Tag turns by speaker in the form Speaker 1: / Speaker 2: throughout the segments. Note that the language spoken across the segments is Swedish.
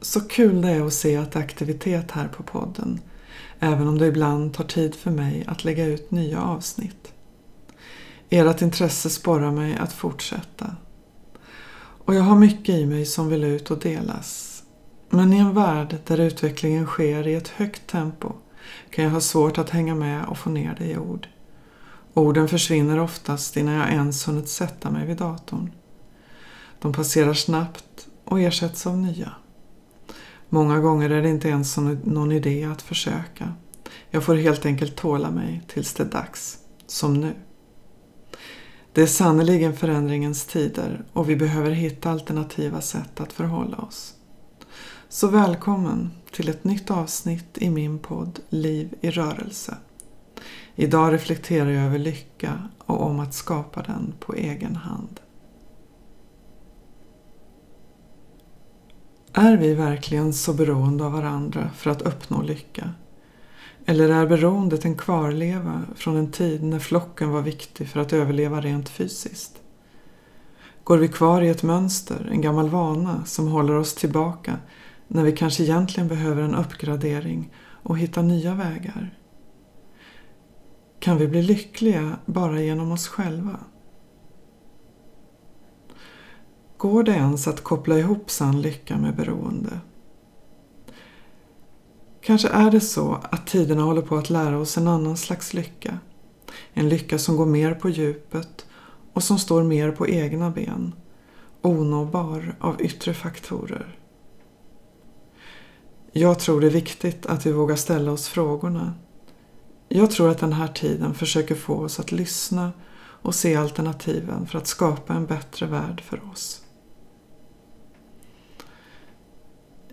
Speaker 1: Så kul det är att se att det är aktivitet här på podden, även om det ibland tar tid för mig att lägga ut nya avsnitt. Ert intresse sporrar mig att fortsätta. Och jag har mycket i mig som vill ut och delas. Men i en värld där utvecklingen sker i ett högt tempo kan jag ha svårt att hänga med och få ner det i ord. Orden försvinner oftast innan jag ens hunnit sätta mig vid datorn. De passerar snabbt och ersätts av nya. Många gånger är det inte ens någon idé att försöka. Jag får helt enkelt tåla mig tills det är dags, som nu. Det är sannerligen förändringens tider och vi behöver hitta alternativa sätt att förhålla oss. Så välkommen till ett nytt avsnitt i min podd Liv i rörelse. Idag reflekterar jag över lycka och om att skapa den på egen hand. Är vi verkligen så beroende av varandra för att uppnå lycka? Eller är beroendet en kvarleva från en tid när flocken var viktig för att överleva rent fysiskt? Går vi kvar i ett mönster, en gammal vana som håller oss tillbaka när vi kanske egentligen behöver en uppgradering och hitta nya vägar? Kan vi bli lyckliga bara genom oss själva? Går det ens att koppla ihop sann lycka med beroende? Kanske är det så att tiderna håller på att lära oss en annan slags lycka. En lycka som går mer på djupet och som står mer på egna ben. Onåbar av yttre faktorer. Jag tror det är viktigt att vi vågar ställa oss frågorna. Jag tror att den här tiden försöker få oss att lyssna och se alternativen för att skapa en bättre värld för oss.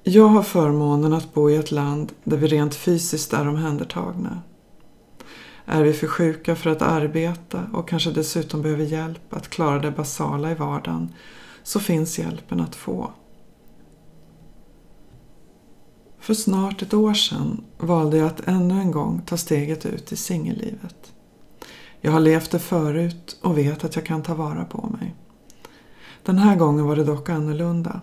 Speaker 1: Jag har förmånen att bo i ett land där vi rent fysiskt är omhändertagna. Är vi för sjuka för att arbeta och kanske dessutom behöver hjälp att klara det basala i vardagen så finns hjälpen att få. För snart ett år sedan valde jag att ännu en gång ta steget ut i singellivet. Jag har levt det förut och vet att jag kan ta vara på mig. Den här gången var det dock annorlunda.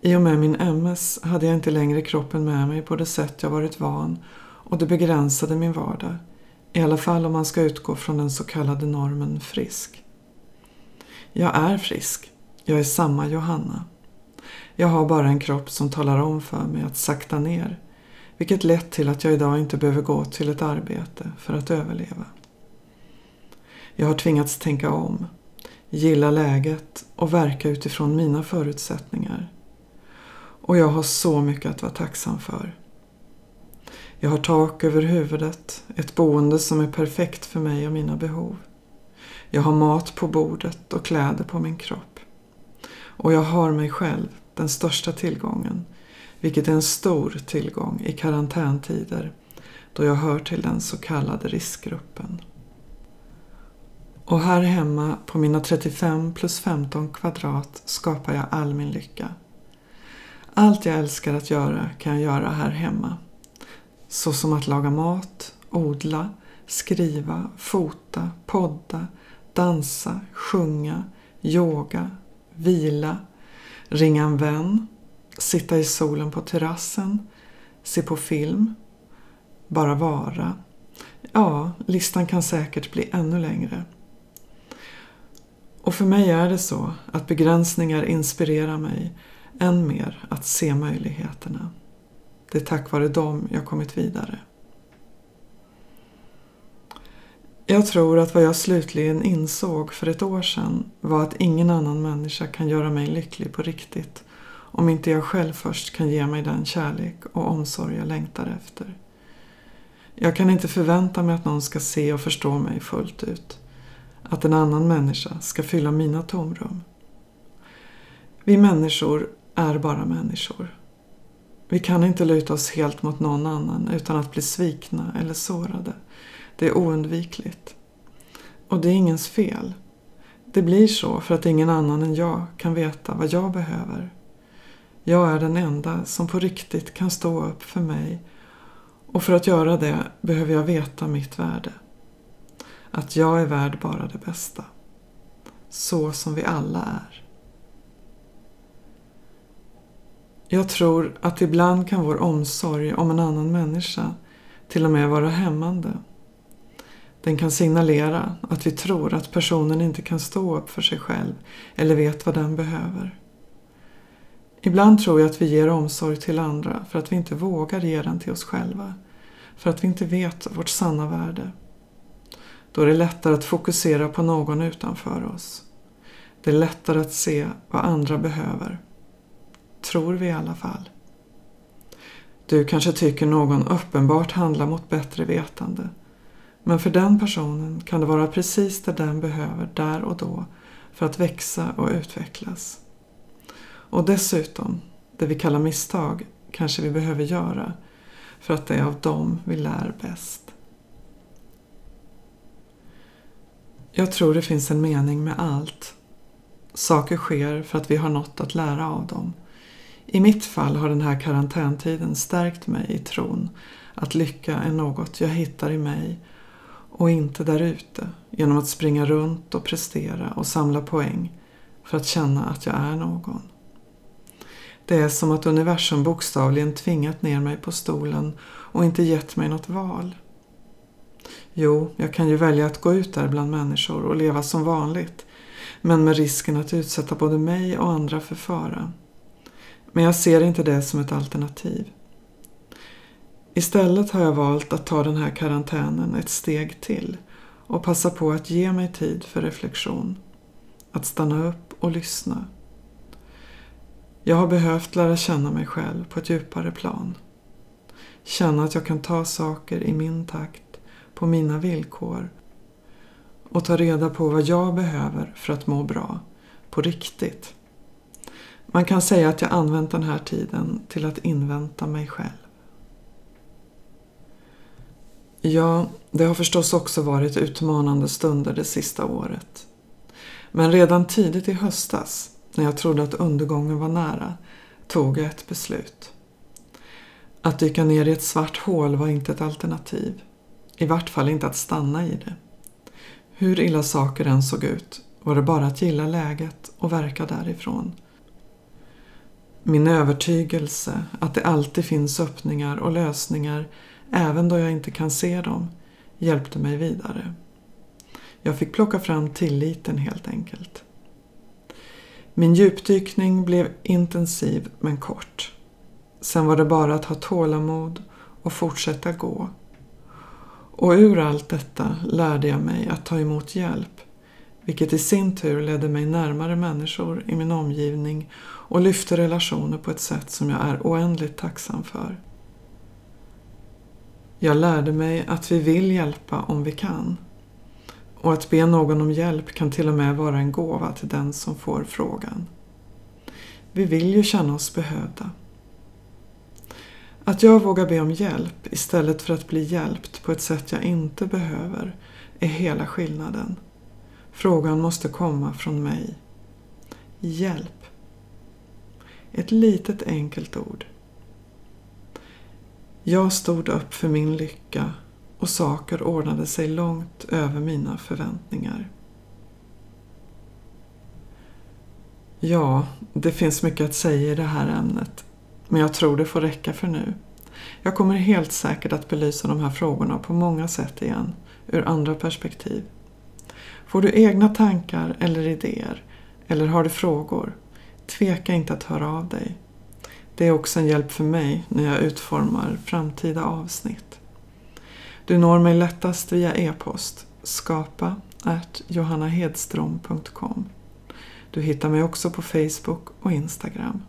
Speaker 1: I och med min MS hade jag inte längre kroppen med mig på det sätt jag varit van och det begränsade min vardag. I alla fall om man ska utgå från den så kallade normen frisk. Jag är frisk. Jag är samma Johanna. Jag har bara en kropp som talar om för mig att sakta ner, vilket lett till att jag idag inte behöver gå till ett arbete för att överleva. Jag har tvingats tänka om, gilla läget och verka utifrån mina förutsättningar. Och jag har så mycket att vara tacksam för. Jag har tak över huvudet, ett boende som är perfekt för mig och mina behov. Jag har mat på bordet och kläder på min kropp. Och jag har mig själv, den största tillgången, vilket är en stor tillgång i karantäntider då jag hör till den så kallade riskgruppen. Och här hemma på mina 35 plus 15 kvadrat skapar jag all min lycka. Allt jag älskar att göra kan jag göra här hemma. Så som att laga mat, odla, skriva, fota, podda, dansa, sjunga, yoga, vila, ringa en vän, sitta i solen på terrassen, se på film, bara vara. Ja, listan kan säkert bli ännu längre. Och för mig är det så att begränsningar inspirerar mig än mer att se möjligheterna. Det är tack vare dem jag kommit vidare. Jag tror att vad jag slutligen insåg för ett år sedan var att ingen annan människa kan göra mig lycklig på riktigt om inte jag själv först kan ge mig den kärlek och omsorg jag längtar efter. Jag kan inte förvänta mig att någon ska se och förstå mig fullt ut. Att en annan människa ska fylla mina tomrum. Vi människor är bara människor. Vi kan inte luta oss helt mot någon annan utan att bli svikna eller sårade. Det är oundvikligt. Och det är ingens fel. Det blir så för att ingen annan än jag kan veta vad jag behöver. Jag är den enda som på riktigt kan stå upp för mig och för att göra det behöver jag veta mitt värde. Att jag är värd bara det bästa. Så som vi alla är. Jag tror att ibland kan vår omsorg om en annan människa till och med vara hämmande. Den kan signalera att vi tror att personen inte kan stå upp för sig själv eller vet vad den behöver. Ibland tror jag att vi ger omsorg till andra för att vi inte vågar ge den till oss själva. För att vi inte vet vårt sanna värde. Då är det lättare att fokusera på någon utanför oss. Det är lättare att se vad andra behöver. Tror vi i alla fall. Du kanske tycker någon uppenbart handlar mot bättre vetande. Men för den personen kan det vara precis det den behöver där och då för att växa och utvecklas. Och dessutom, det vi kallar misstag kanske vi behöver göra för att det är av dem vi lär bäst. Jag tror det finns en mening med allt. Saker sker för att vi har något att lära av dem. I mitt fall har den här karantäntiden stärkt mig i tron att lycka är något jag hittar i mig och inte där ute genom att springa runt och prestera och samla poäng för att känna att jag är någon. Det är som att universum bokstavligen tvingat ner mig på stolen och inte gett mig något val. Jo, jag kan ju välja att gå ut där bland människor och leva som vanligt men med risken att utsätta både mig och andra för fara. Men jag ser inte det som ett alternativ. Istället har jag valt att ta den här karantänen ett steg till och passa på att ge mig tid för reflektion. Att stanna upp och lyssna. Jag har behövt lära känna mig själv på ett djupare plan. Känna att jag kan ta saker i min takt, på mina villkor och ta reda på vad jag behöver för att må bra, på riktigt. Man kan säga att jag använt den här tiden till att invänta mig själv. Ja, det har förstås också varit utmanande stunder det sista året. Men redan tidigt i höstas, när jag trodde att undergången var nära, tog jag ett beslut. Att dyka ner i ett svart hål var inte ett alternativ. I vart fall inte att stanna i det. Hur illa saker än såg ut var det bara att gilla läget och verka därifrån. Min övertygelse att det alltid finns öppningar och lösningar även då jag inte kan se dem hjälpte mig vidare. Jag fick plocka fram tilliten helt enkelt. Min djupdykning blev intensiv men kort. Sen var det bara att ha tålamod och fortsätta gå. Och ur allt detta lärde jag mig att ta emot hjälp, vilket i sin tur ledde mig närmare människor i min omgivning och lyfte relationer på ett sätt som jag är oändligt tacksam för. Jag lärde mig att vi vill hjälpa om vi kan. Och att be någon om hjälp kan till och med vara en gåva till den som får frågan. Vi vill ju känna oss behövda. Att jag vågar be om hjälp istället för att bli hjälpt på ett sätt jag inte behöver är hela skillnaden. Frågan måste komma från mig. Hjälp. Ett litet enkelt ord. Jag stod upp för min lycka och saker ordnade sig långt över mina förväntningar. Ja, det finns mycket att säga i det här ämnet, men jag tror det får räcka för nu. Jag kommer helt säkert att belysa de här frågorna på många sätt igen, ur andra perspektiv. Får du egna tankar eller idéer, eller har du frågor, tveka inte att höra av dig. Det är också en hjälp för mig när jag utformar framtida avsnitt. Du når mig lättast via e-post skapa johannahedström.com. Du hittar mig också på Facebook och Instagram.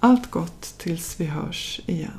Speaker 1: Allt gott tills vi hörs igen.